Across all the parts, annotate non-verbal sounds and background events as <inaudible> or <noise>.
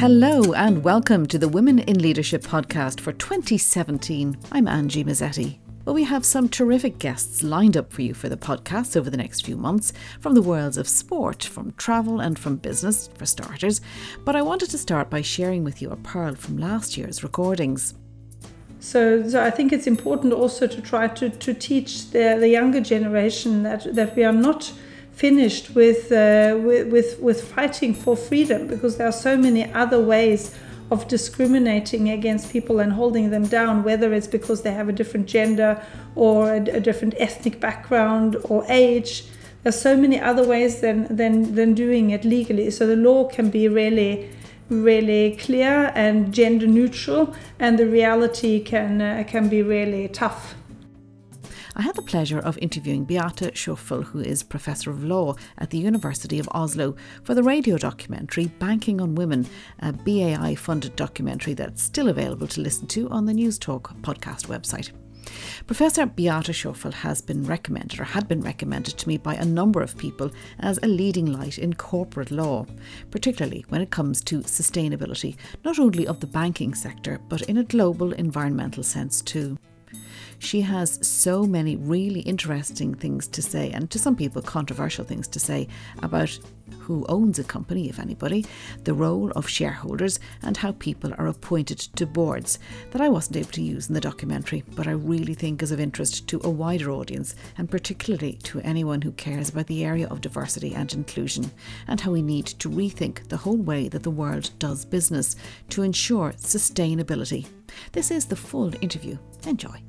Hello and welcome to the Women in Leadership podcast for 2017. I'm Angie Mezzetti. Well, we have some terrific guests lined up for you for the podcast over the next few months from the worlds of sport, from travel, and from business, for starters. But I wanted to start by sharing with you a pearl from last year's recordings. So, so I think it's important also to try to, to teach the, the younger generation that, that we are not finished with, uh, with, with, fighting for freedom because there are so many other ways of discriminating against people and holding them down, whether it's because they have a different gender or a, a different ethnic background or age. There's so many other ways than, than, than doing it legally. So the law can be really, really clear and gender neutral, and the reality can, uh, can be really tough. I had the pleasure of interviewing Beate Sjåfjell, who is Professor of Law at the University of Oslo, for the radio documentary Banking on Women, a BAI funded documentary that's still available to listen to on the Newstalk podcast website. Professor Beate Sjåfjell has been recommended or had been recommended to me by a number of people as a leading light in corporate law, particularly when it comes to sustainability, not only of the banking sector, but in a global environmental sense too. She has so many really interesting things to say, and to some people, controversial things to say about who owns a company, if anybody, the role of shareholders, and how people are appointed to boards that I wasn't able to use in the documentary, but I really think is of interest to a wider audience, and particularly to anyone who cares about the area of diversity and inclusion, and how we need to rethink the whole way that the world does business to ensure sustainability. This is the full interview. Enjoy.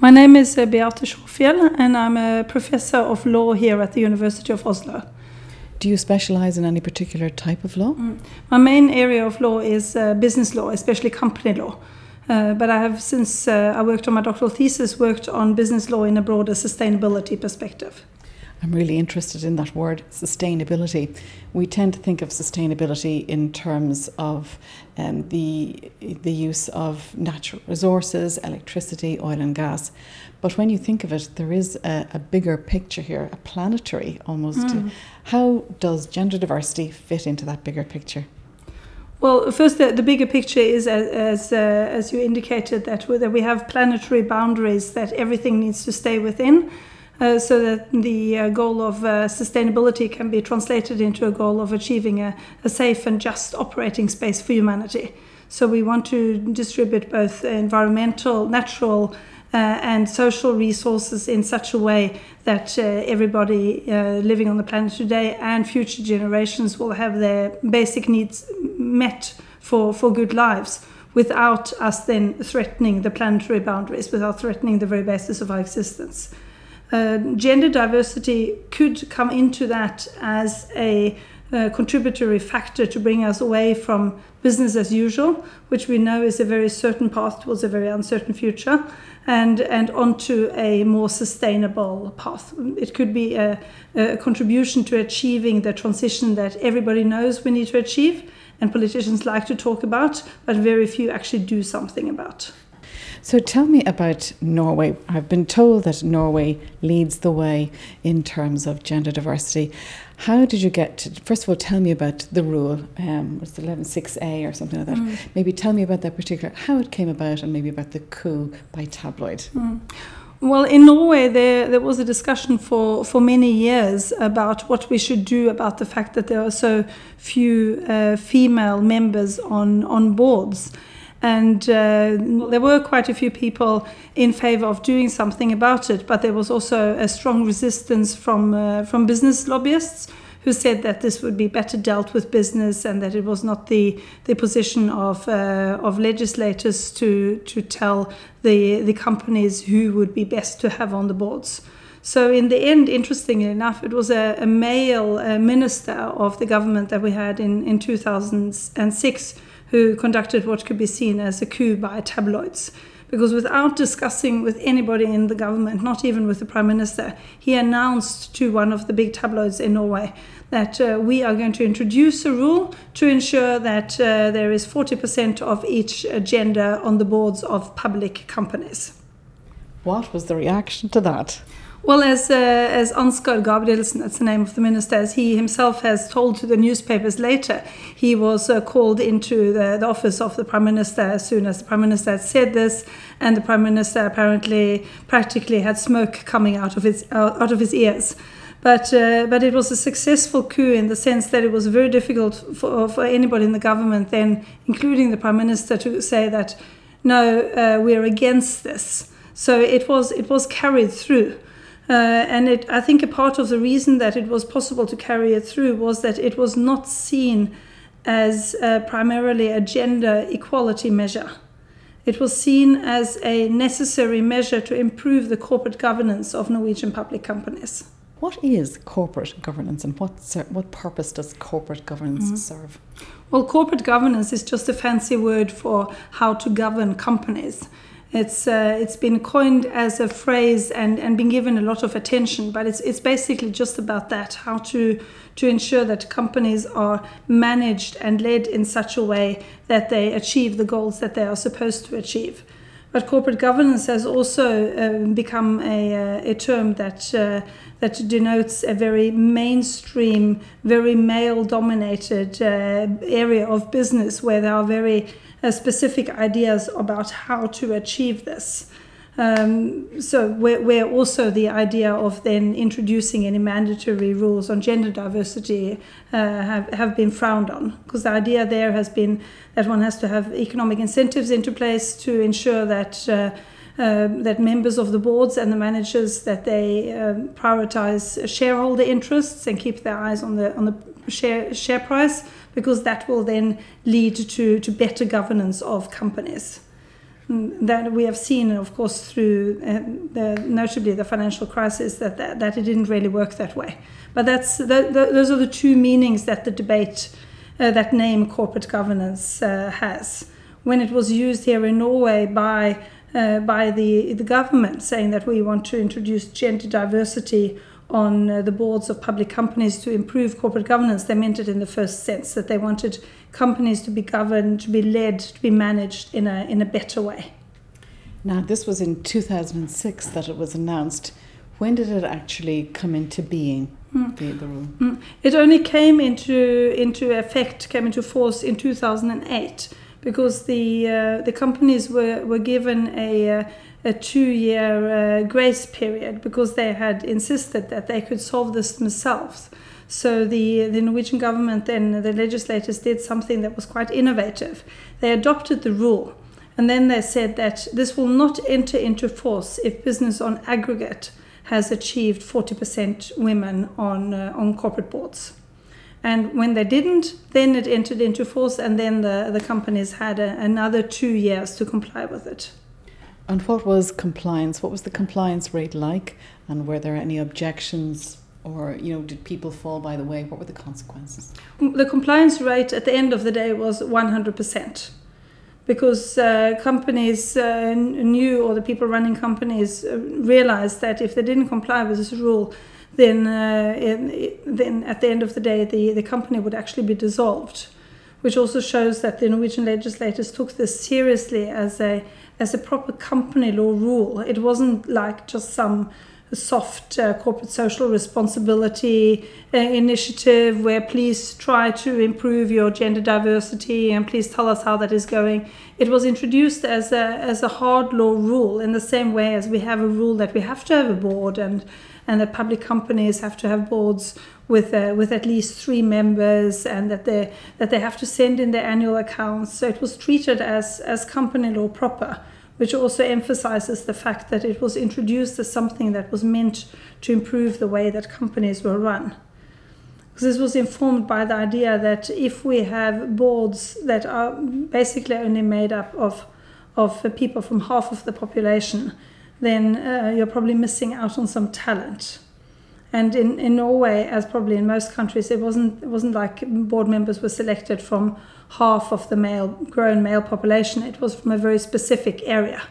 My name is uh, Beate Sjåfjell, and I'm a professor of law here at the University of Oslo. Do you specialize in any particular type of law? Mm. My main area of law is uh, business law, especially company law. Uh, but I have, since uh, I worked on my doctoral thesis, worked on business law in a broader sustainability perspective. I'm really interested in that word, sustainability. We tend to think of sustainability in terms of um, the, the use of natural resources, electricity, oil, and gas. But when you think of it, there is a, a bigger picture here, a planetary almost. Mm. How does gender diversity fit into that bigger picture? Well, first, the, the bigger picture is, as as, uh, as you indicated, that, that we have planetary boundaries that everything needs to stay within. Uh, so that the uh, goal of uh, sustainability can be translated into a goal of achieving a, a, safe and just operating space for humanity. So we want to distribute both environmental, natural, uh, and social resources in such a way that uh, everybody living on the planet today and future generations will have their basic needs met for, for good lives without us then threatening the planetary boundaries, without threatening the very basis of our existence. Uh, gender diversity could come into that as a uh, contributory factor to bring us away from business as usual, which we know is a very certain path towards a very uncertain future, and, and onto a more sustainable path. It could be a, a contribution to achieving the transition that everybody knows we need to achieve and politicians like to talk about, but very few actually do something about. So tell me about Norway. I've been told that Norway leads the way in terms of gender diversity. How did you get to, first of all, tell me about the rule, um, was it 116A or something like that? Mm. Maybe tell me about that particular, how it came about and maybe about the coup by tabloid. Mm. Well, in Norway, there, there was a discussion for, for many years about what we should do about the fact that there are so few uh, female members on, on boards. And uh, there were quite a few people in favor of doing something about it, but there was also a strong resistance from, uh, from business lobbyists who said that this would be better dealt with business and that it was not the, the position of, uh, of legislators to, to tell the, the companies who would be best to have on the boards. So, in the end, interestingly enough, it was a, a male uh, minister of the government that we had in, in 2006 who conducted what could be seen as a coup by tabloids. Because without discussing with anybody in the government, not even with the prime minister, he announced to one of the big tabloids in Norway that uh, we are going to introduce a rule to ensure that uh, there is 40% of each gender on the boards of public companies. What was the reaction to that? Well, as uh, as Ansgar Gabrielsen, that's the name of the minister, as he himself has told to the newspapers later, he was uh, called into the, the, office of the prime minister as soon as the prime minister had said this, and the prime minister apparently practically had smoke coming out of his uh, out of his ears. But uh, but it was a successful coup in the sense that it was very difficult for, for anybody in the government then, including the prime minister, to say that no, uh, we are against this. So it was it was carried through. Uh, and it, I think a part of the reason that it was possible to carry it through was that it was not seen as uh, primarily a gender equality measure. It was seen as a necessary measure to improve the corporate governance of Norwegian public companies. What is corporate governance and what, what purpose does corporate governance mm-hmm. serve? Well, corporate governance is just a fancy word for how to govern companies. It's uh, it's been coined as a phrase and, and been given a lot of attention, but it's it's basically just about that how to to ensure that companies are managed and led in such a way that they achieve the goals that they are supposed to achieve. But corporate governance has also uh, become a, uh, a term that uh, that denotes a very mainstream, very male-dominated uh, area of business where there are very uh, specific ideas about how to achieve this. Um, so where, where, also the idea of then introducing any mandatory rules on gender diversity uh, have, have been frowned on because the idea there has been that one has to have economic incentives into place to ensure that uh, uh, that members of the boards and the managers that they um, prioritize shareholder interests and keep their eyes on the on the share share price because that will then lead to to better governance of companies that we have seen, of course, through uh, the, notably the financial crisis, that, that, that it didn't really work that way. But that's the, the, those are the two meanings that the debate, uh, that name corporate governance uh, has. When it was used here in Norway by uh, by the the government, saying that we want to introduce gender diversity on uh, the boards of public companies to improve corporate governance, they meant it in the first sense that they wanted companies to be governed, to be led, to be managed in a, in a better way. Now, this was in 2006 that it was announced. When did it actually come into being? Mm. The, the rule? Mm. It only came into into effect, came into force in 2008, because the uh, the companies were were given a uh, a two-year uh, grace period because they had insisted that they could solve this themselves. So the, the Norwegian government and the legislators did something that was quite innovative. They adopted the rule and then they said that this will not enter into force if business on aggregate has achieved 40% women on, uh, on corporate boards. And when they didn't, then it entered into force, and then the, the companies had a, another two years to comply with it. And what was compliance? What was the compliance rate like? And were there any objections? Or you know did people fall by the way? What were the consequences? The compliance rate at the end of the day was 100% because uh, companies uh, knew or the people running companies uh, realized that if they didn't comply with this rule then uh, it, then at the end of the day the, the company would actually be dissolved. Which also shows that the Norwegian legislators took this seriously as a as a proper company law rule. It wasn't like just some soft uh, corporate social responsibility uh, initiative where please try to improve your gender diversity and please tell us how that is going. It was introduced as a, as a hard law rule in the same way as we have a rule that we have to have a board and, and that public companies have to have boards with uh, with at least three members and that they that they have to send in their annual accounts. So it was treated as as company law proper, which also emphasizes the fact that it was introduced as something that was meant to improve the way that companies were run. This was informed by the idea that if we have boards that are basically only made up of of people from half of the population, then uh, you're probably missing out on some talent. And in, in Norway, as probably in most countries, it wasn't it wasn't like board members were selected from half of the male grown male population. It was from a very specific area.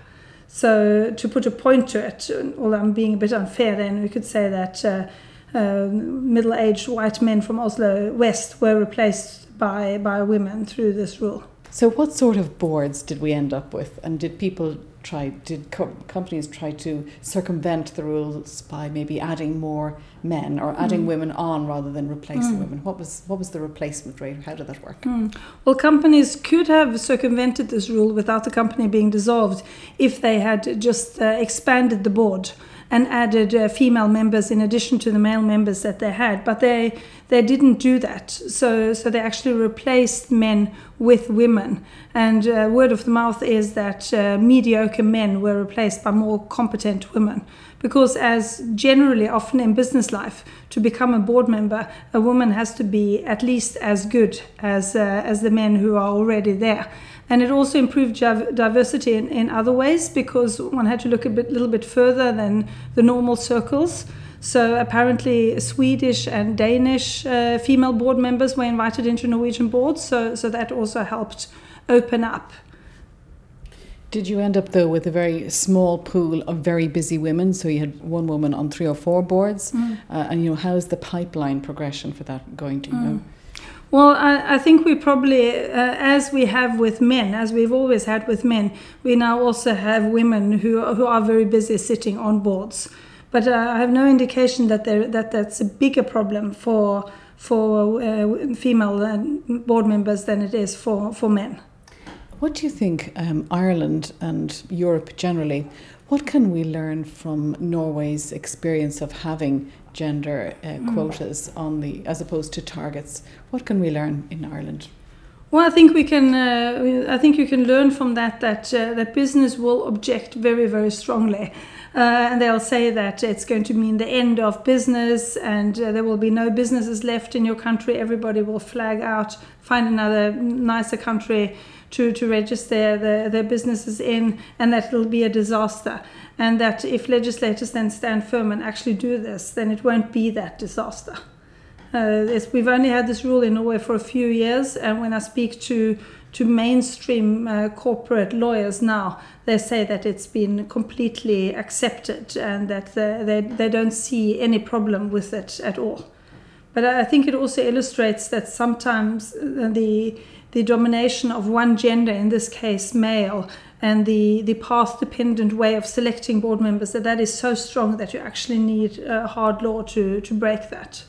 So to put a point to it, although I'm being a bit unfair, then we could say that uh, uh, middle-aged white men from Oslo West were replaced by by women through this rule. So, what sort of boards did we end up with, and did people try? Did co- companies try to circumvent the rules by maybe adding more men or adding mm. women on rather than replacing mm. women? What was what was the replacement rate? How did that work? Mm. Well, companies could have circumvented this rule without the company being dissolved if they had just uh, expanded the board and added uh, female members in addition to the male members that they had. But they they didn't do that. So so they actually replaced men with women. And uh, word of the mouth is that uh, mediocre men were replaced by more competent women. Because as generally often in business life, to become a board member, a woman has to be at least as good as uh, as the men who are already there and it also improved diversity in, in other ways because one had to look a bit, little bit further than the normal circles. So apparently, Swedish and Danish uh, female board members were invited into Norwegian boards. So so that also helped open up. Did you end up though with a very small pool of very busy women? So you had one woman on three or four boards, mm. uh, and you know how's the pipeline progression for that going? to you mm. know? Well, I, I, think we probably, uh, as we have with men, as we've always had with men, we now also have women who, who are very busy sitting on boards. But uh, I have no indication that that that's a bigger problem for for uh, female uh, board members than it is for, for men. What do you think um, Ireland and Europe generally? What can we learn from Norway's experience of having gender uh, mm. quotas on the as opposed to targets. What can we learn in Ireland? Well, I think we can. Uh, I think you can learn from that that uh, that business will object very, very strongly, uh, and they'll say that it's going to mean the end of business, and uh, there will be no businesses left in your country. Everybody will flag out, find another nicer country to to register their, their businesses in, and that it'll be a disaster and that if legislators then stand firm and actually do this, then it won't be that disaster. Uh, we've only had this rule in Norway for a few years, and when I speak to to mainstream uh, corporate lawyers now, they say that it's been completely accepted and that they, they, don't see any problem with it at all. But I think it also illustrates that sometimes uh, the the domination of one gender, in this case male, and the, the path dependent way of selecting board members that that is so strong that you actually need hard law to, to break that.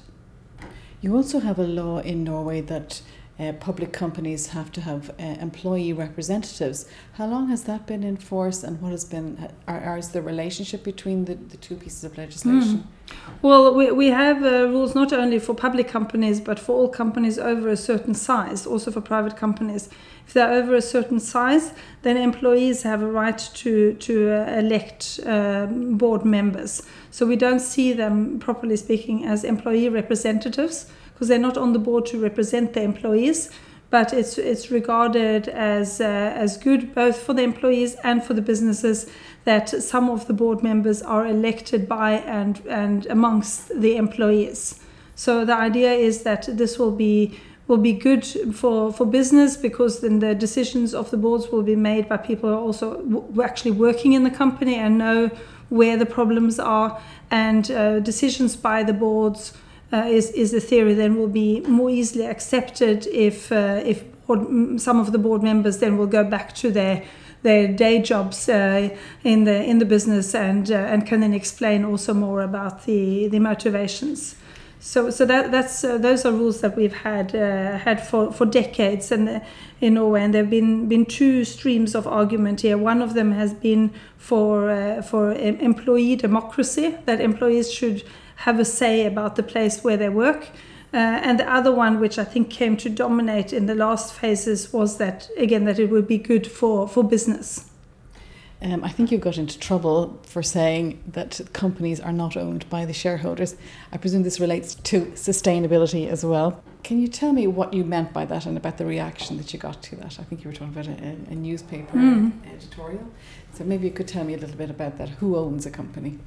You also have a law in Norway that uh, public companies have to have uh, employee representatives. How long has that been in force, and what has been are, is the relationship between the, the two pieces of legislation? Mm. Well, we, we have uh, rules not only for public companies but for all companies over a certain size, also for private companies. If they're over a certain size, then employees have a right to to uh, elect um, board members. So we don't see them, properly speaking, as employee representatives because they're not on the board to represent the employees, but it's it's regarded as uh, as good both for the employees and for the businesses that some of the board members are elected by and and amongst the employees. So the idea is that this will be will be good for, for business because then the decisions of the boards will be made by people who are also w- actually working in the company and know where the problems are and uh, decisions by the boards uh, is, is the theory then will be more easily accepted if, uh, if some of the board members then will go back to their their day jobs uh, in the in the business and uh, and can then explain also more about the the motivations. So so that that's uh, those are rules that we've had uh, had for, for decades and in Norway and there've been been two streams of argument here. One of them has been for for employee democracy that employees should have a say about the place where they work. Uh, and the other one, which I think came to dominate in the last phases, was that again that it would be good for for business. Um, I think you got into trouble for saying that companies are not owned by the shareholders. I presume this relates to sustainability as well. Can you tell me what you meant by that and about the reaction that you got to that? I think you were talking about a, a newspaper mm. editorial. So maybe you could tell me a little bit about that. Who owns a company?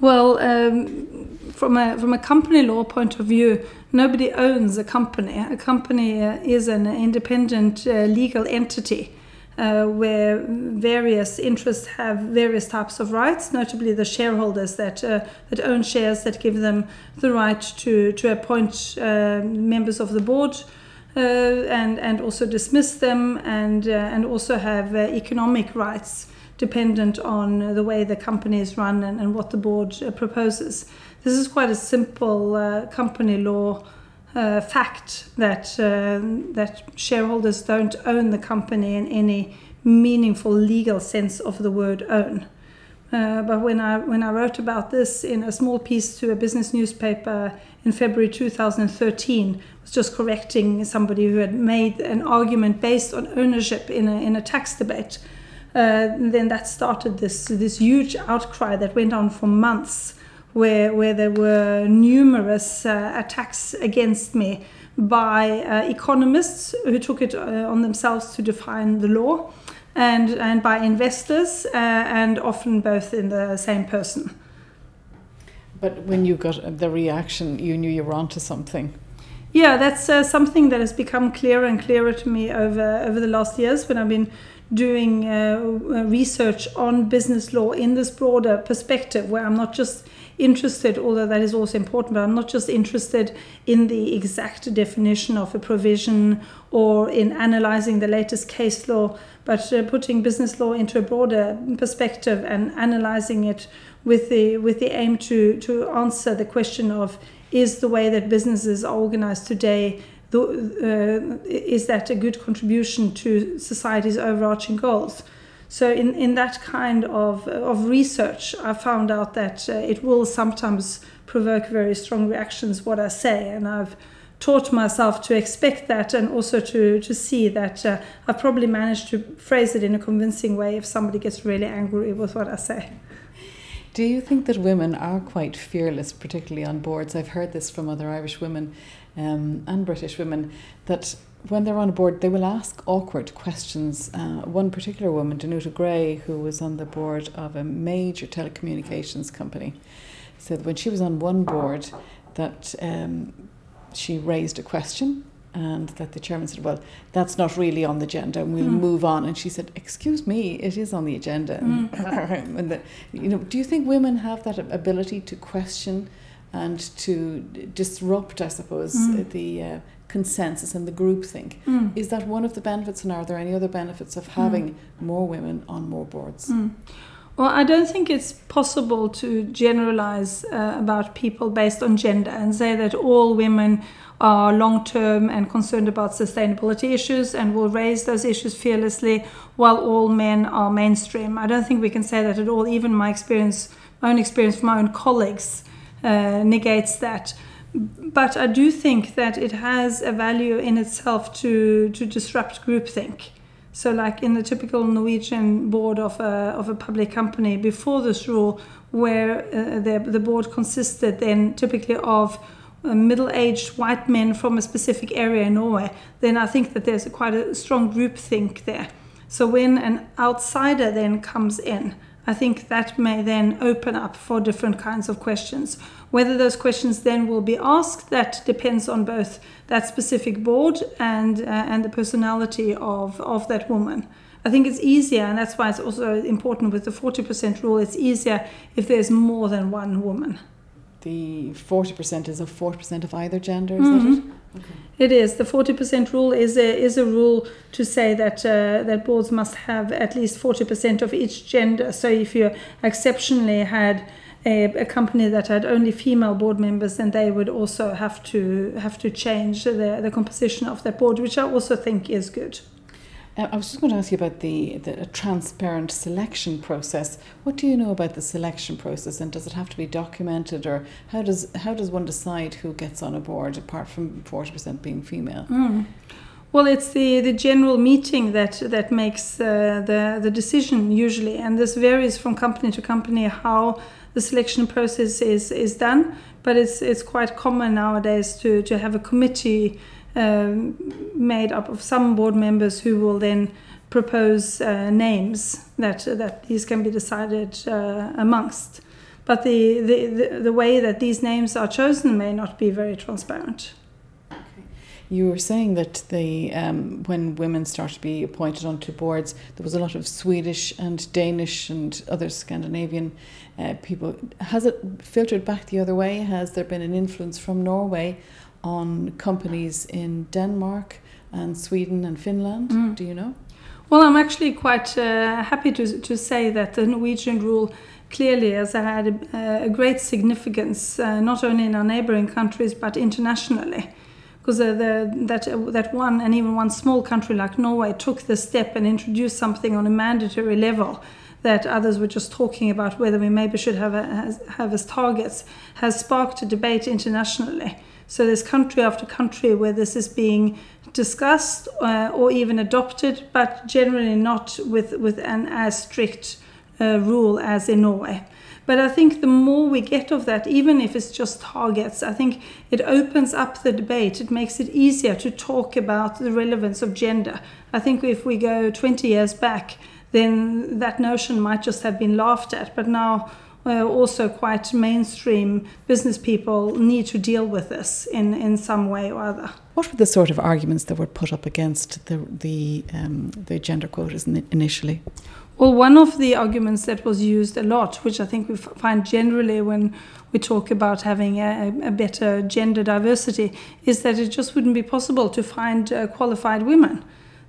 Well, um, from a from a company law point of view, nobody owns a company. A company uh, is an independent uh, legal entity uh, where various interests have various types of rights, notably the shareholders that uh, that own shares that give them the right to to appoint uh, members of the board. uh, and and also dismiss them and uh, and also have economic rights dependent on the way the company is run and, and what the board uh, proposes. This is quite a simple uh, company law uh, fact that uh, that shareholders don't own the company in any meaningful legal sense of the word own. Uh, but when I when I wrote about this in a small piece to a business newspaper in February 2013, I was just correcting somebody who had made an argument based on ownership in a in a tax debate. Uh, then that started this this huge outcry that went on for months, where where there were numerous uh, attacks against me by uh, economists who took it uh, on themselves to define the law and, and by investors, uh, and often both in the same person. But when you got the reaction, you knew you were onto something. Yeah, that's uh, something that has become clearer and clearer to me over over the last years when I've been doing uh, research on business law in this broader perspective, where I'm not just interested, although that is also important, but I'm not just interested in the exact definition of a provision or in analyzing the latest case law, but uh, putting business law into a broader perspective and analyzing it with the with the aim to to answer the question of is the way that businesses are organized today the, uh, is that a good contribution to society's overarching goals so in, in that kind of, of research, I found out that uh, it will sometimes provoke very strong reactions what I say, and I've taught myself to expect that and also to, to see that uh, I've probably managed to phrase it in a convincing way if somebody gets really angry with what I say. Do you think that women are quite fearless, particularly on boards? I've heard this from other Irish women um, and British women that when they're on a board, they will ask awkward questions. Uh, one particular woman, Danuta Gray, who was on the board of a major telecommunications company, said when she was on one board that um, she raised a question and that the chairman said, "Well, that's not really on the agenda, and we'll mm. move on." And she said, "Excuse me, it is on the agenda." Mm. <laughs> and the, you know, do you think women have that ability to question and to disrupt, I suppose, mm. the uh, consensus and the groupthink. Mm. Is that one of the benefits, and are there any other benefits of having mm. more women on more boards? Mm. Well, I don't think it's possible to generalize uh, about people based on gender and say that all women are long term and concerned about sustainability issues and will raise those issues fearlessly while all men are mainstream. I don't think we can say that at all. Even my experience, my own experience from my own colleagues, uh, negates that but I do think that it has a value in itself to to disrupt groupthink. So, like in the typical Norwegian board of a of a public company before this rule, where uh, the the board consisted then typically of middle-aged white men from a specific area in Norway, then I think that there's quite a strong groupthink there. So when an outsider then comes in, I think that may then open up for different kinds of questions. Whether those questions then will be asked, that depends on both that specific board and, uh, and the personality of, of that woman. I think it's easier, and that's why it's also important with the 40% rule, it's easier if there's more than one woman. The 40% is a 40% of either gender, is mm-hmm. that it? Okay. It is. The 40% rule is a, is a rule to say that, uh, that boards must have at least 40% of each gender. So if you exceptionally had a, a, company that had only female board members, then they would also have to have to change the, the composition of their board, which I also think is good. Uh, I was just going to ask you about the, the transparent selection process. What do you know about the selection process, and does it have to be documented, or how does how does one decide who gets on a board apart from forty percent being female? Mm. Well, it's the, the general meeting that that makes uh, the the decision usually, and this varies from company to company how the selection process is is done. But it's it's quite common nowadays to to have a committee made up of some board members who will then propose uh, names that that these can be decided uh, amongst. But the, the, the, the way that these names are chosen may not be very transparent. You were saying that the um, when women start to be appointed onto boards, there was a lot of Swedish and Danish and other Scandinavian uh, people. Has it filtered back the other way? Has there been an influence from Norway on companies in Denmark and Sweden and Finland. Mm. Do you know? Well, I'm actually quite uh, happy to, to say that the Norwegian rule clearly has had a, a great significance, uh, not only in our neighboring countries but internationally. Because uh, that, that one and even one small country like Norway took the step and introduced something on a mandatory level that others were just talking about whether we maybe should have, a, have as targets has sparked a debate internationally. So there's country after country where this is being discussed uh, or even adopted, but generally not with, with an as strict uh, rule as in Norway. But I think the more we get of that, even if it's just targets, I think it opens up the debate. It makes it easier to talk about the relevance of gender. I think if we go 20 years back, then that notion might just have been laughed at. But now, uh, also quite mainstream business people need to deal with this in, in some way or other. What were the sort of arguments that were put up against the the, um, the gender quotas initially? Well, one of the arguments that was used a lot, which I think we find generally when we talk about having a, a better gender diversity, is that it just wouldn't be possible to find uh, qualified women.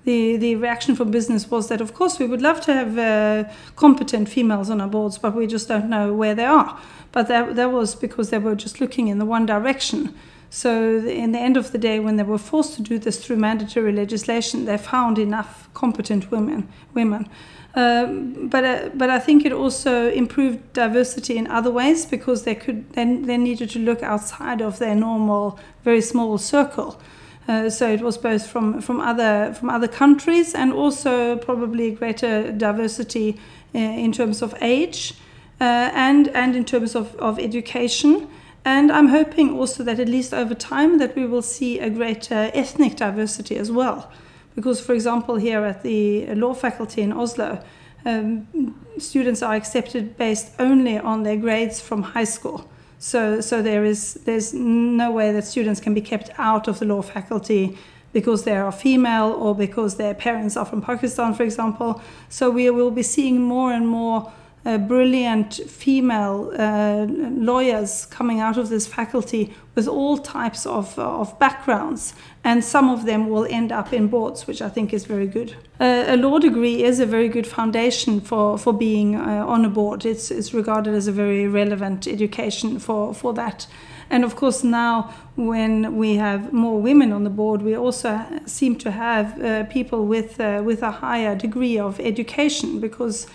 The, the reaction from business was that, of course, we would love to have uh, competent females on our boards, but we just don't know where they are. But that, that was because they were just looking in the one direction. So, in the end of the day, when they were forced to do this through mandatory legislation, they found enough competent women. women. Um, but uh, but I think it also improved diversity in other ways because they could then they needed to look outside of their normal very small circle. Uh, so it was both from from other from other countries and also probably greater diversity uh, in terms of age uh, and and in terms of, of education. And I'm hoping also that at least over time that we will see a greater ethnic diversity as well because, for example, here at the law faculty in Oslo, um, students are accepted based only on their grades from high school. So, so there is there's no way that students can be kept out of the law faculty because they are female or because their parents are from Pakistan, for example. So we will be seeing more and more uh, brilliant female uh, lawyers coming out of this faculty with all types of, uh, of backgrounds, and some of them will end up in boards, which I think is very good. Uh, a law degree is a very good foundation for, for being uh, on a board. It's, it's regarded as a very relevant education for, for that. And of course, now when we have more women on the board, we also seem to have people with, with a higher degree of education because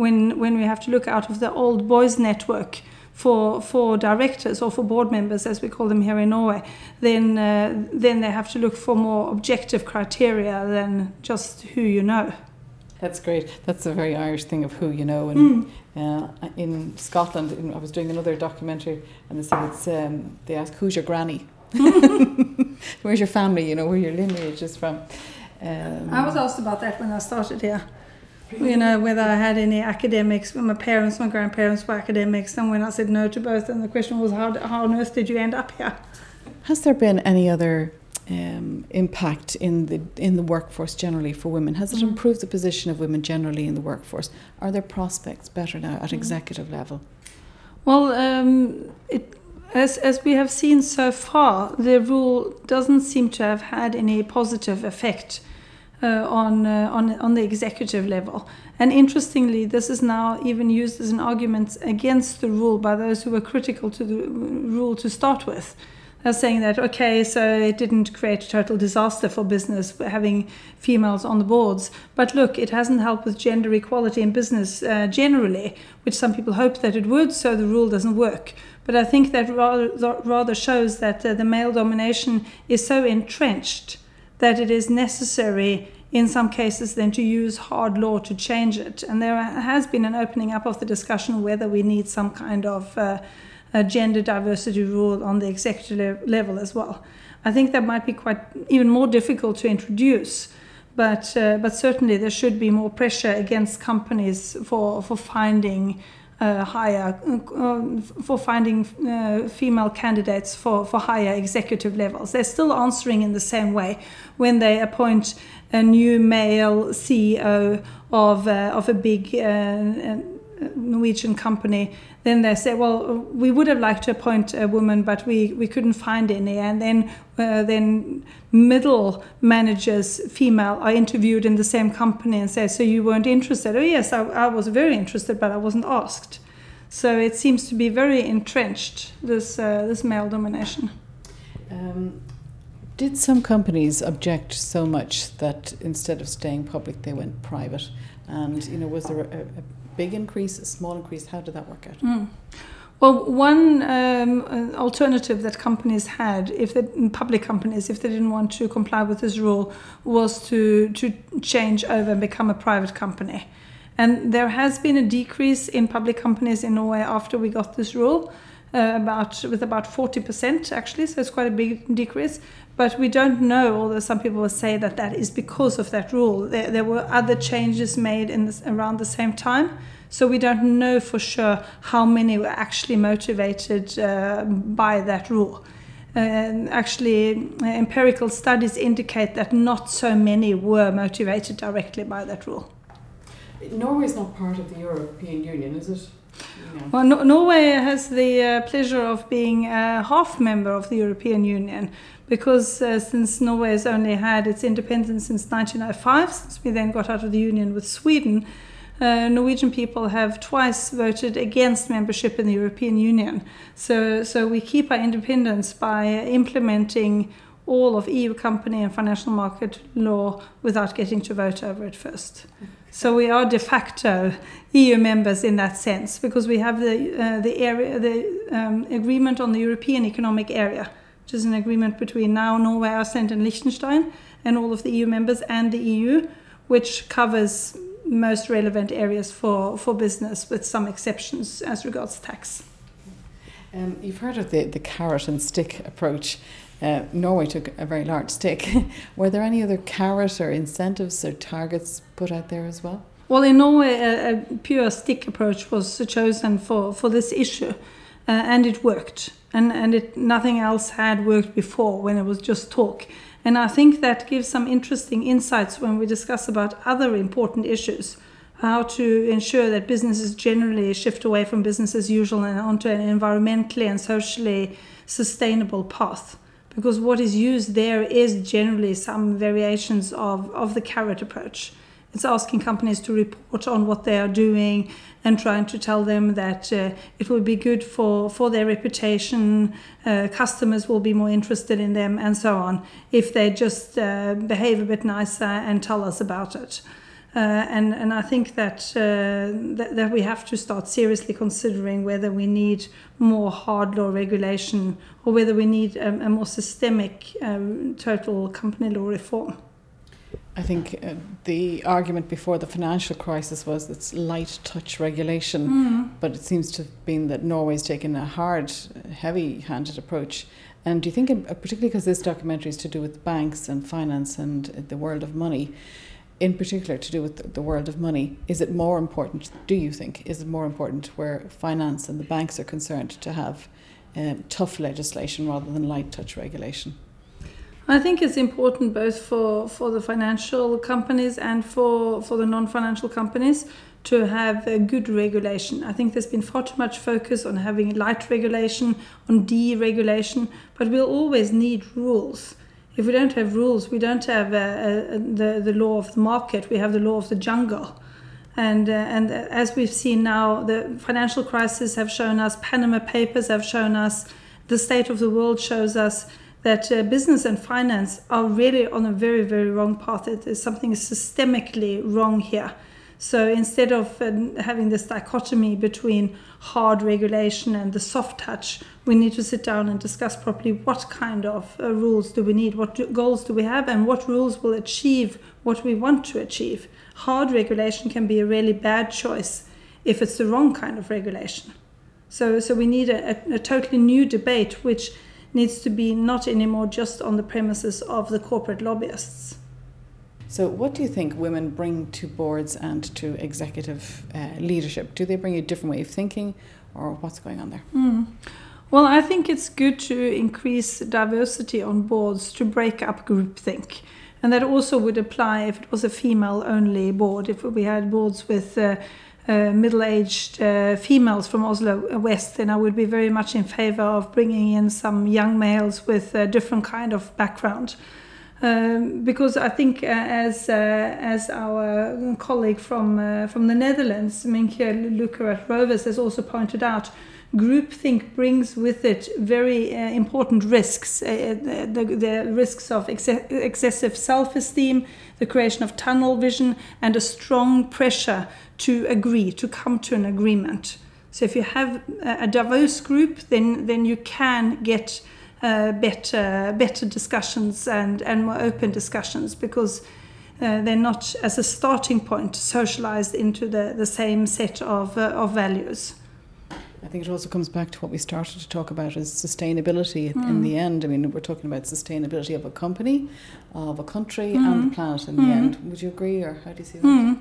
when when we have to look out of the old boys network for for directors or for board members, as we call them here in Norway, then uh, then they have to look for more objective criteria than just who you know. That's great. That's a very Irish thing of who you know. And mm. uh, in Scotland, in, I was doing another documentary, and they said it's um, they ask who's your granny, <laughs> <laughs> where's your family, you know, where your lineage is from. Um, I was asked about that when I started here you know, whether I had any academics. My parents, my grandparents were academics, and when I said no to both, and the question was, how, how on earth did you end up here? Has there been any other um, impact in the in the workforce generally for women? Has it mm. improved the position of women generally in the workforce? Are their prospects better now at mm. executive level? Well, um, it, as as we have seen so far, the rule doesn't seem to have had any positive effect uh, on, uh, on, on the executive level. And interestingly, this is now even used as an argument against the rule by those who were critical to the rule to start with. They're saying that, okay, so it didn't create a total disaster for business having females on the boards. But look, it hasn't helped with gender equality in business uh, generally, which some people hoped that it would, so the rule doesn't work. But I think that rather, rather shows that uh, the male domination is so entrenched that it is necessary in some cases then to use hard law to change it. And there has been an opening up of the discussion whether we need some kind of uh, gender diversity rule on the executive level as well. I think that might be quite even more difficult to introduce. But, uh, but certainly there should be more pressure against companies for, for finding uh, higher uh, for finding uh, female candidates for, for higher executive levels. They're still answering in the same way when they appoint a new male CEO of, uh, of a big uh, Norwegian company, then they say, well, we would have liked to appoint a woman, but we, we couldn't find any. And then uh, then middle managers, female, are interviewed in the same company and say, so you weren't interested? Oh yes, I, I was very interested, but I wasn't asked. So it seems to be very entrenched this uh, this male domination. Um, did some companies object so much that instead of staying public, they went private? And you know, was there a, a big increase, a small increase? How did that work out? Mm. Well, one um, alternative that companies had, if they, public companies, if they didn't want to comply with this rule, was to to change over and become a private company. And there has been a decrease in public companies in Norway after we got this rule, uh, about with about 40% actually, so it's quite a big decrease. But we don't know, although some people will say that that is because of that rule. There, there were other changes made in this, around the same time. So we don't know for sure how many were actually motivated uh, by that rule. And actually, uh, empirical studies indicate that not so many were motivated directly by that rule. Norway is not part of the European Union, is it? No. Well, no Norway has the uh, pleasure of being a half member of the European Union, because uh, since Norway has only had its independence since 1905, since we then got out of the union with Sweden, uh, Norwegian people have twice voted against membership in the European Union. So, so we keep our independence by implementing all of EU company and financial market law without getting to vote over it first. So we are de facto EU members in that sense because we have the uh, the area the um, agreement on the European Economic Area which is an agreement between now Norway, Iceland, and Liechtenstein, and all of the EU members and the EU, which covers most relevant areas for, for business, with some exceptions as regards tax. Um, you've heard of the, the carrot and stick approach. Uh, Norway took a very large stick. <laughs> Were there any other carrot or incentives or targets put out there as well? Well, in Norway, a, a pure stick approach was chosen for, for this issue, uh, and it worked and and it nothing else had worked before when it was just talk and i think that gives some interesting insights when we discuss about other important issues how to ensure that businesses generally shift away from business as usual and onto an environmentally and socially sustainable path because what is used there is generally some variations of, of the carrot approach it's asking companies to report on what they are doing and trying to tell them that uh, it will be good for, for their reputation, uh, customers will be more interested in them, and so on, if they just uh, behave a bit nicer and tell us about it. Uh, and, and I think that, uh, that, that we have to start seriously considering whether we need more hard law regulation or whether we need a, a more systemic um, total company law reform. I think uh, the argument before the financial crisis was it's light touch regulation, mm. but it seems to have been that Norway's taken a hard, heavy handed approach. And do you think, in, particularly because this documentary is to do with banks and finance and the world of money, in particular to do with the world of money, is it more important, do you think, is it more important where finance and the banks are concerned to have um, tough legislation rather than light touch regulation? I think it's important both for, for the financial companies and for, for the non financial companies to have a good regulation. I think there's been far too much focus on having light regulation, on deregulation, but we'll always need rules. If we don't have rules, we don't have uh, uh, the, the law of the market, we have the law of the jungle. And, uh, and as we've seen now, the financial crisis have shown us, Panama Papers have shown us, the state of the world shows us that uh, business and finance are really on a very, very wrong path. It is something systemically wrong here. So instead of uh, having this dichotomy between hard regulation and the soft touch, we need to sit down and discuss properly what kind of uh, rules do we need, what do, goals do we have, and what rules will achieve what we want to achieve. Hard regulation can be a really bad choice if it's the wrong kind of regulation. So, so we need a, a, a totally new debate which needs to be not anymore just on the premises of the corporate lobbyists. So, what do you think women bring to boards and to executive uh, leadership? Do they bring a different way of thinking, or what's going on there? Mm. Well, I think it's good to increase diversity on boards to break up groupthink. And that also would apply if it was a female only board, if we had boards with uh, uh, middle-aged uh, females from Oslo West, then I would be very much in favor of bringing in some young males with a different kind of background. Um, because I think, uh, as uh, as our colleague from uh, from the Netherlands, Mijntje Lückerath-Rovers, has also pointed out, groupthink brings with it very uh, important risks. Uh, the, the, risks of ex excessive self-esteem, the creation of tunnel vision, and a strong pressure to agree, to come to an agreement. So if you have a diverse group, then then you can get uh, better better discussions and and more open discussions because uh, they're not as a starting point socialized into the the same set of uh, of values. I think it also comes back to what we started to talk about is sustainability mm. in the end. I mean, we're talking about sustainability of a company, of a country, mm. and the planet in mm. the end. Would you agree, or how do you see that?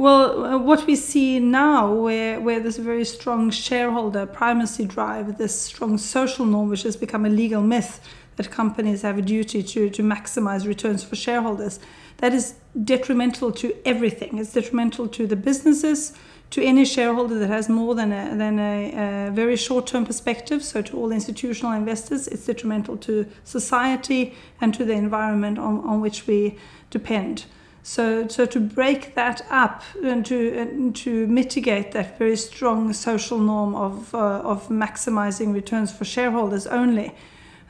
Well, uh, what we see now, where, where a very strong shareholder primacy drive, this strong social norm, which has become a legal myth that companies have a duty to, to maximize returns for shareholders, that is detrimental to everything. It's detrimental to the businesses, to any shareholder that has more than a, than a, a very short term perspective, so to all institutional investors, it's detrimental to society and to the environment on, on which we depend. So, so to break that up and to and to mitigate that very strong social norm of uh, of maximizing returns for shareholders only,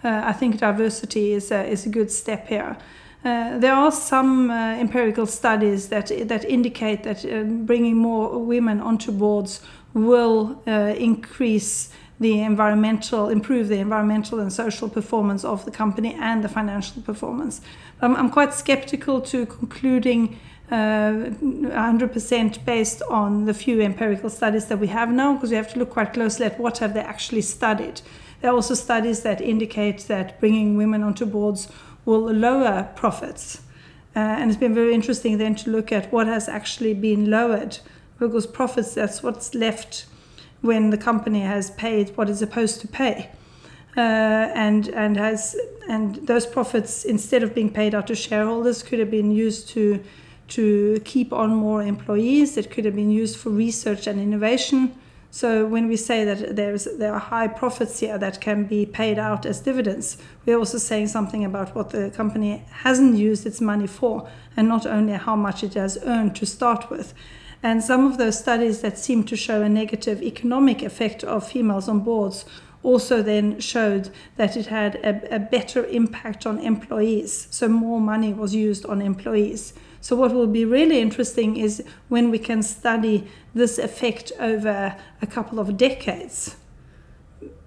uh, I think diversity is a, is a good step here. Uh, there are some uh, empirical studies that that indicate that uh, bringing more women onto boards will uh, increase the environmental, improve the environmental and social performance of the company and the financial performance. I'm, I'm quite skeptical to concluding uh, 100% based on the few empirical studies that we have now because we have to look quite closely at what have they actually studied. There are also studies that indicate that bringing women onto boards will lower profits. Uh, and it's been very interesting then to look at what has actually been lowered because profits, that's what's left when the company has paid what it's supposed to pay. Uh, and and has and those profits instead of being paid out to shareholders could have been used to to keep on more employees. It could have been used for research and innovation. So when we say that there's there are high profits here that can be paid out as dividends, we're also saying something about what the company hasn't used its money for, and not only how much it has earned to start with. And some of those studies that seem to show a negative economic effect of females on boards also then showed that it had a, a, better impact on employees. So more money was used on employees. So what will be really interesting is when we can study this effect over a couple of decades.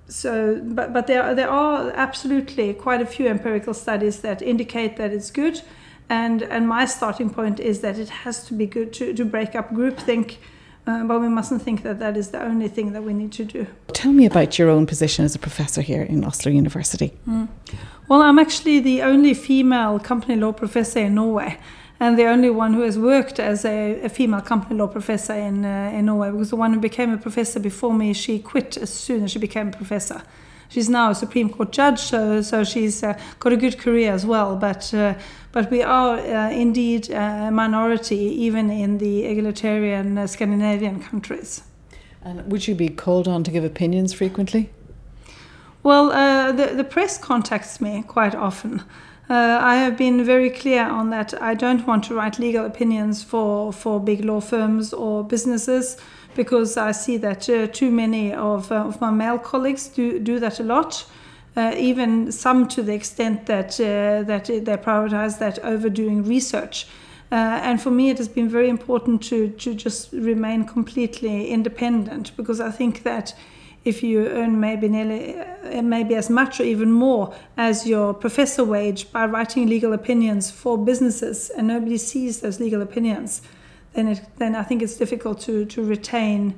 So, but, but there, there are absolutely quite a few empirical studies that indicate that it's good. And, and my starting point is that it has to be good to, to break up groupthink uh, but we mustn't think that that is the only thing that we need to do. Tell me about your own position as a professor here in Oslo University. Mm. Well, I'm actually the only female company law professor in Norway. And the only one who has worked as a, a female company law professor in, uh, in Norway, because the one who became a professor before me, she quit as soon as she became a professor she's now a Supreme Court judge, so, so she's uh, got a good career as well. But uh, but we are uh, indeed a minority even in the egalitarian uh, Scandinavian countries. And would you be called on to give opinions frequently? Well, uh, the the press contacts me quite often. Uh, I have been very clear on that. I don't want to write legal opinions for, for big law firms or businesses because I see that uh, too many of, uh, of my male colleagues do, do that a lot. Uh, even some to the extent that uh, that they prioritize that over doing research. Uh, and for me, it has been very important to to just remain completely independent because I think that if you earn maybe nearly uh, maybe as much or even more as your professor wage by writing legal opinions for businesses and nobody sees those legal opinions then it, then I think it's difficult to to retain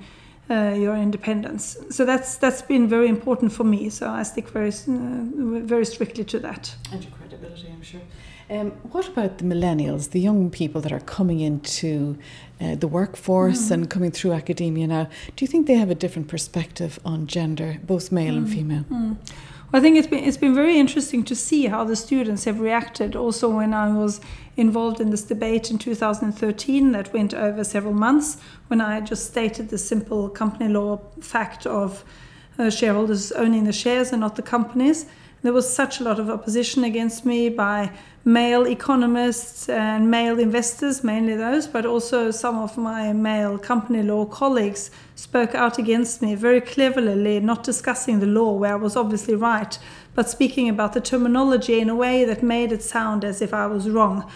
uh, your independence. So that's that's been very important for me. So I stick very uh, very strictly to that. And your credibility, I'm sure. Um, what about the millennials, the young people that are coming into uh, the workforce mm. and coming through academia now? Do you think they have a different perspective on gender, both male mm. and female? Mm. I think it's been it's been very interesting to see how the students have reacted. Also, when I was involved in this debate in 2013 that went over several months, when I just stated the simple company law fact of uh, shareholders owning the shares and not the companies. There was such a lot of opposition against me by male economists and male investors, mainly those, but also some of my male company law colleagues spoke out against me very cleverly, not discussing the law where I was obviously right, but speaking about the terminology in a way that made it sound as if I was wrong.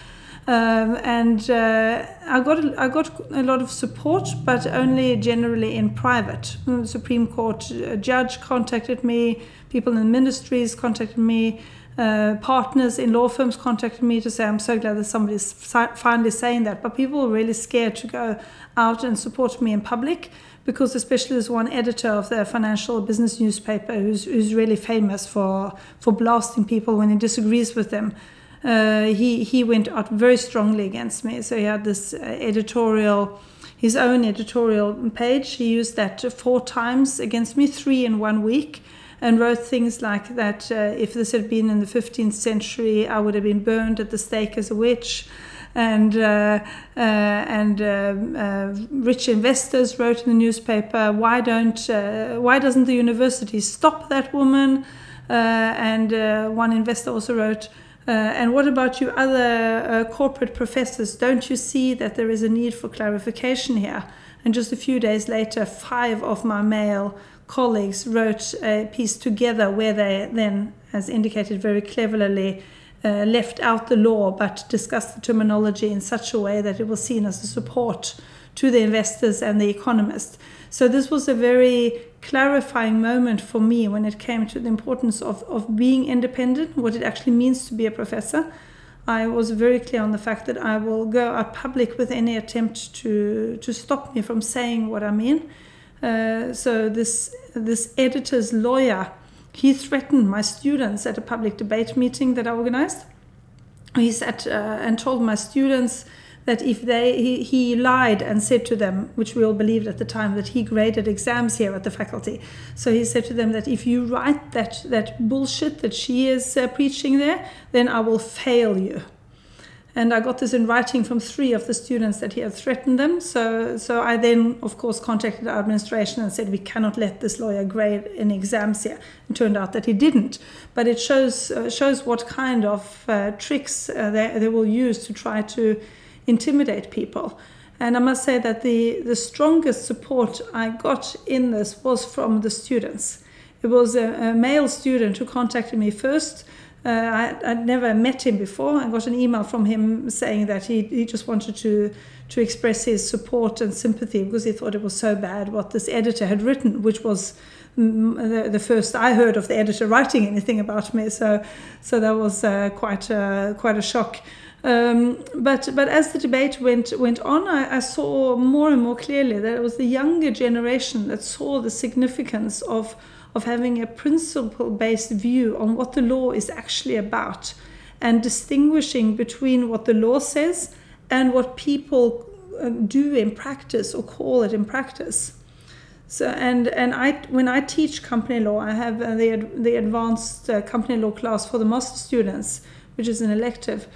Um, and uh, I got a, I got a lot of support, but only generally in private. The Supreme Court uh, judge contacted me, people in ministries contacted me, uh, partners in law firms contacted me to say, I'm so glad that somebody's finally saying that. But people were really scared to go out and support me in public because, especially, there's one editor of the financial business newspaper who's, who's really famous for, for blasting people when he disagrees with them. Uh, he, he went out very strongly against me. So he had this uh, editorial his own editorial page. He used that four times against me, three in one week and wrote things like that uh, if this had been in the 15th century, I would have been burned at the stake as a witch. And uh, uh, and uh, uh, rich investors wrote in the newspaper, why don't why doesn't the university stop that woman? and one investor also wrote, and what about you other corporate professors? Don't you see that there is a need for clarification here? And just a few days later, five of my male colleagues wrote a piece together where they then, as indicated very cleverly, uh, left out the law but discussed the terminology in such a way that it was seen as a support to the investors and the economists. So this was a very clarifying moment for me when it came to the importance of, of being independent, what it actually means to be a professor. I was very clear on the fact that I will go out public with any attempt to, to stop me from saying what I mean. Uh, so this this editor's lawyer, he threatened my students at a public debate meeting that I organized. He said uh, and told my students that if they he, he, lied and said to them, which we all believed at the time, that he graded exams here at the faculty. So he said to them that if you write that that bullshit that she is uh, preaching there, then I will fail you. And I got this in writing from three of the students that he had threatened them. So, so I then, of course, contacted our administration and said, we cannot let this lawyer grade any exams here. It turned out that he didn't. But it shows, uh, shows what kind of uh, tricks uh, they, they will use to try to intimidate people. And I must say that the, the strongest support I got in this was from the students. It was a, a male student who contacted me first uh, I, would never met him before. I got an email from him saying that he, he just wanted to to express his support and sympathy because he thought it was so bad what this editor had written, which was the, the first I heard of the editor writing anything about me. So so that was uh, quite a, quite a shock. Um, but but as the debate went went on, I, I, saw more and more clearly that it was the younger generation that saw the significance of of having a principle based view on what the law is actually about and distinguishing between what the law says and what people uh, do in practice or call it in practice. So and and I when I teach company law, I have uh, the the advanced uh, company law class for the master students, which is an elective.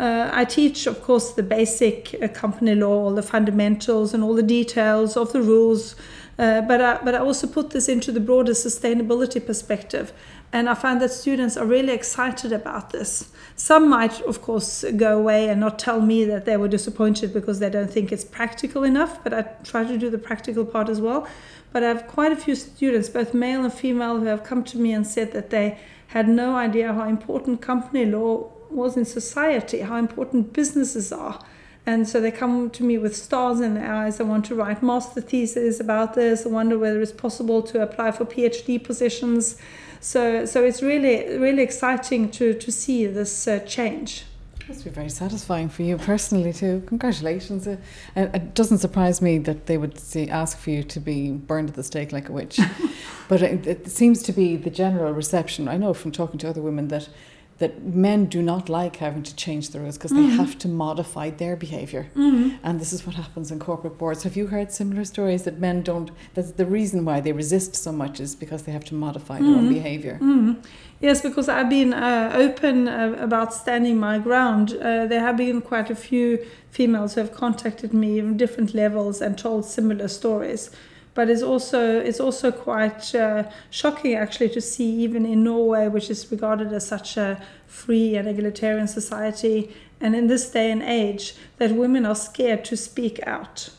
Uh, I teach, of course, the basic uh, company law, all the fundamentals and all the details of the rules, uh, but, I, but I also put this into the broader sustainability perspective. And I find that students are really excited about this. Some might, of course, go away and not tell me that they were disappointed because they don't think it's practical enough, but I try to do the practical part as well. But I have quite a few students, both male and female, who have come to me and said that they had no idea how important company law was in society, how important businesses are and so they come to me with stars in their eyes. I want to write master theses about this. I wonder whether it's possible to apply for PhD positions. So, so it's really, really exciting to, to see this uh, change. It must be very satisfying for you personally too. Congratulations! Uh, it doesn't surprise me that they would see, ask for you to be burned at the stake like a witch, <laughs> but it, it seems to be the general reception. I know from talking to other women that that men do not like having to change the rules because they have to modify their behavior. And this is what happens in corporate boards. Have you heard similar stories that men don't? That's the reason why they resist so much is because they have to modify their own behavior. Yes, because I've been uh, open uh, about standing my ground. Uh, there have been quite a few females who have contacted me from different levels and told similar stories. But it's also it's also quite uh, shocking actually to see even in Norway, which is regarded as such a free and egalitarian society, and in this day and age, that women are scared to speak out.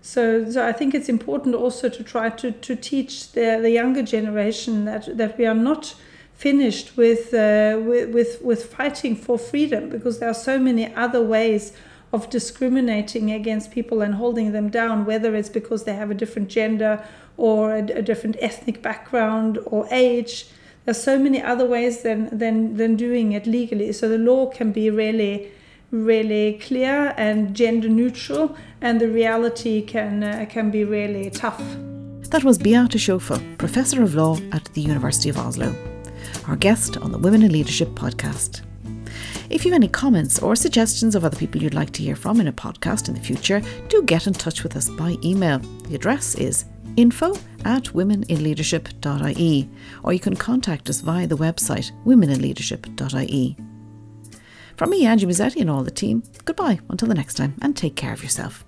So, so I think it's important also to try to, to teach the, the younger generation that, that we are not finished with, uh, with, with, with fighting for freedom because there are so many other ways of discriminating against people and holding them down, whether it's because they have a different gender or a, a different ethnic background or age. There's so many other ways than, than, than doing it legally. So the law can be really really clear and gender neutral, and the reality can uh, can be really tough. That was Beate Sjåfjell, Professor of Law at the University of Oslo, our guest on the Women in Leadership podcast. If you have any comments or suggestions of other people you'd like to hear from in a podcast in the future, do get in touch with us by email. The address is info at womeninleadership.ie, or you can contact us via the website womeninleadership.ie. From me, Angie Mezzetti, and all the team, goodbye until the next time, and take care of yourself.